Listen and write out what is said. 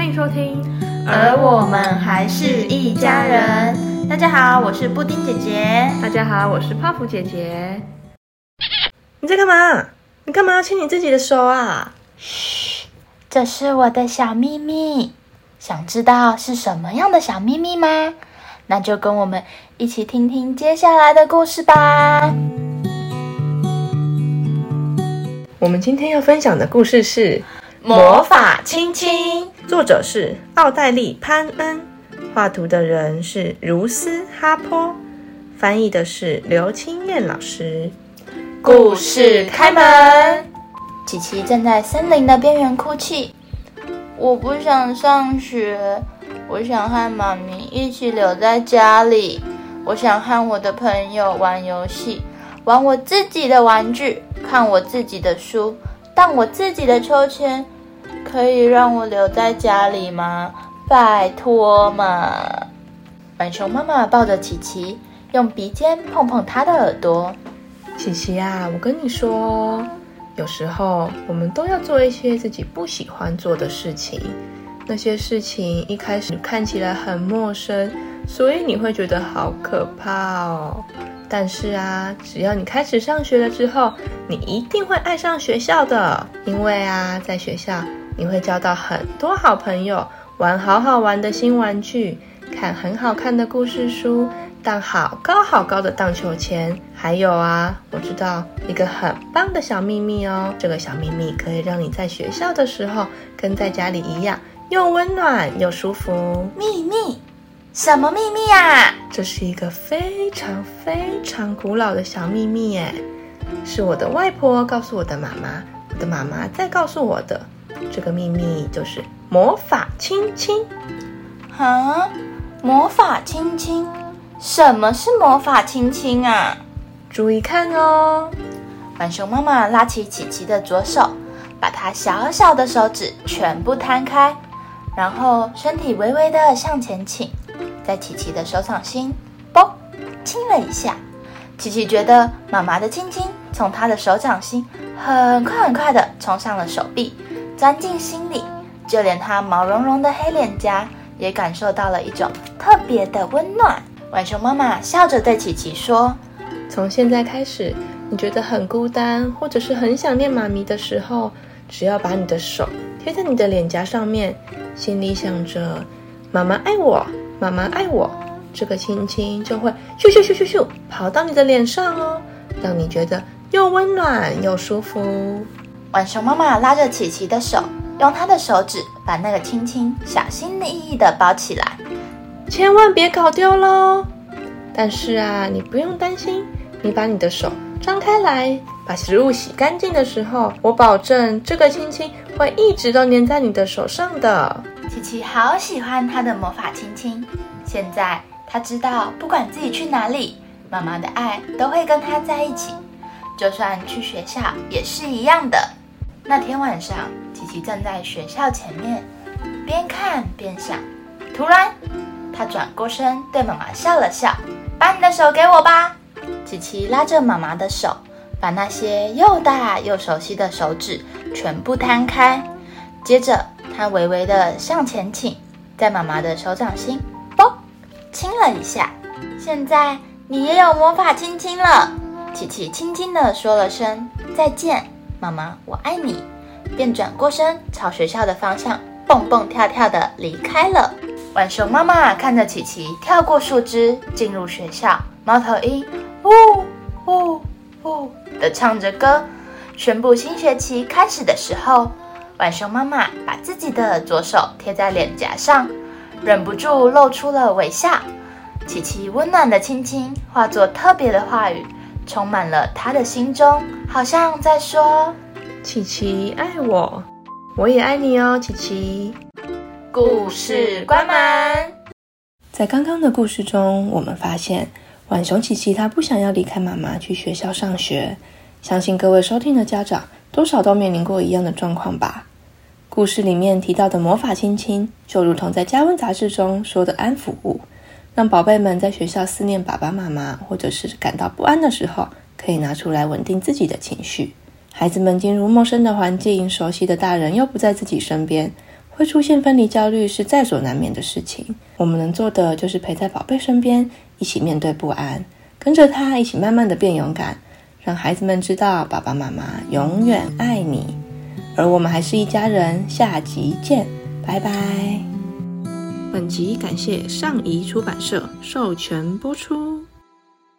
欢迎收听。而我们还是一家人。大家好，我是布丁姐姐。大家好，我是泡芙姐姐。你在干嘛？你干嘛要亲你自己的手啊？嘘，这是我的小秘密。想知道是什么样的小秘密吗？那就跟我们一起听听接下来的故事吧。我们今天要分享的故事是《魔法亲亲》，作者是奥黛丽·潘恩，画图的人是如斯·哈坡，翻译的是刘清燕老师。故事开门。琪琪站在森林的边缘哭泣。我不想上学，我想和妈咪一起留在家里。我想和我的朋友玩游戏，玩我自己的玩具。看我自己的书，但我自己的秋千，可以让我留在家里吗？拜托嘛！浣熊妈妈抱着琪琪，用鼻尖碰碰她的耳朵。琪琪啊，我跟你说，有时候我们都要做一些自己不喜欢做的事情。那些事情一开始看起来很陌生，所以你会觉得好可怕哦。但是啊，只要你开始上学了之后，你一定会爱上学校的。因为啊，在学校你会交到很多好朋友，玩好好玩的新玩具，看很好看的故事书，荡好高好高的荡秋千。还有啊，我知道一个很棒的小秘密哦。这个小秘密可以让你在学校的时候跟在家里一样，又温暖又舒服。秘密。什么秘密呀？这是一个非常非常古老的小秘密耶，是我的外婆告诉我的妈妈，我的妈妈再告诉我的。这个秘密就是魔法亲亲。啊，魔法亲亲？什么是魔法亲亲啊？注意看哦。浣熊妈妈拉起琪琪的左手，把她小小的手指全部摊开，然后身体微微的向前倾。在琪琪的手掌心，啵，亲了一下。琪琪觉得妈妈的亲亲从她的手掌心很快很快的冲上了手臂，钻进心里，就连她毛茸茸的黑脸颊也感受到了一种特别的温暖。浣熊妈妈笑着对琪琪说：“从现在开始，你觉得很孤单或者是很想念妈咪的时候，只要把你的手贴在你的脸颊上面，心里想着妈妈爱我。”妈妈爱我，这个亲亲就会咻咻咻咻咻跑到你的脸上哦，让你觉得又温暖又舒服。浣熊妈妈拉着琪琪的手，用她的手指把那个亲亲小心翼翼地包起来，千万别搞丢喽。但是啊，你不用担心，你把你的手张开来，把食物洗干净的时候，我保证这个亲亲会一直都粘在你的手上的。琪琪好喜欢他的魔法亲亲，现在他知道，不管自己去哪里，妈妈的爱都会跟他在一起，就算去学校也是一样的。那天晚上，琪琪站在学校前面，边看边想。突然，他转过身对妈妈笑了笑：“把你的手给我吧。”琪琪拉着妈妈的手，把那些又大又熟悉的手指全部摊开，接着。他微微的向前倾，在妈妈的手掌心，啵，亲了一下。现在你也有魔法亲亲了。琪琪轻轻的说了声再见，妈妈，我爱你，便转过身朝学校的方向蹦蹦跳跳的离开了。浣熊妈妈看着琪琪跳过树枝进入学校，猫头鹰呜呜呜的唱着歌，宣布新学期开始的时候。浣熊妈妈把自己的左手贴在脸颊上，忍不住露出了微笑。琪琪温暖的亲亲化作特别的话语，充满了他的心中，好像在说：“琪琪爱我，我也爱你哦，琪琪。”故事关门。在刚刚的故事中，我们发现浣熊琪琪他不想要离开妈妈去学校上学。相信各位收听的家长多少都面临过一样的状况吧。故事里面提到的魔法亲亲，就如同在《家温》杂志中说的安抚物，让宝贝们在学校思念爸爸妈妈，或者是感到不安的时候，可以拿出来稳定自己的情绪。孩子们进入陌生的环境，熟悉的大人又不在自己身边，会出现分离焦虑是在所难免的事情。我们能做的就是陪在宝贝身边，一起面对不安，跟着他一起慢慢的变勇敢，让孩子们知道爸爸妈妈永远爱你。而我们还是一家人下集见拜拜。本集感谢上移出版社授权播出。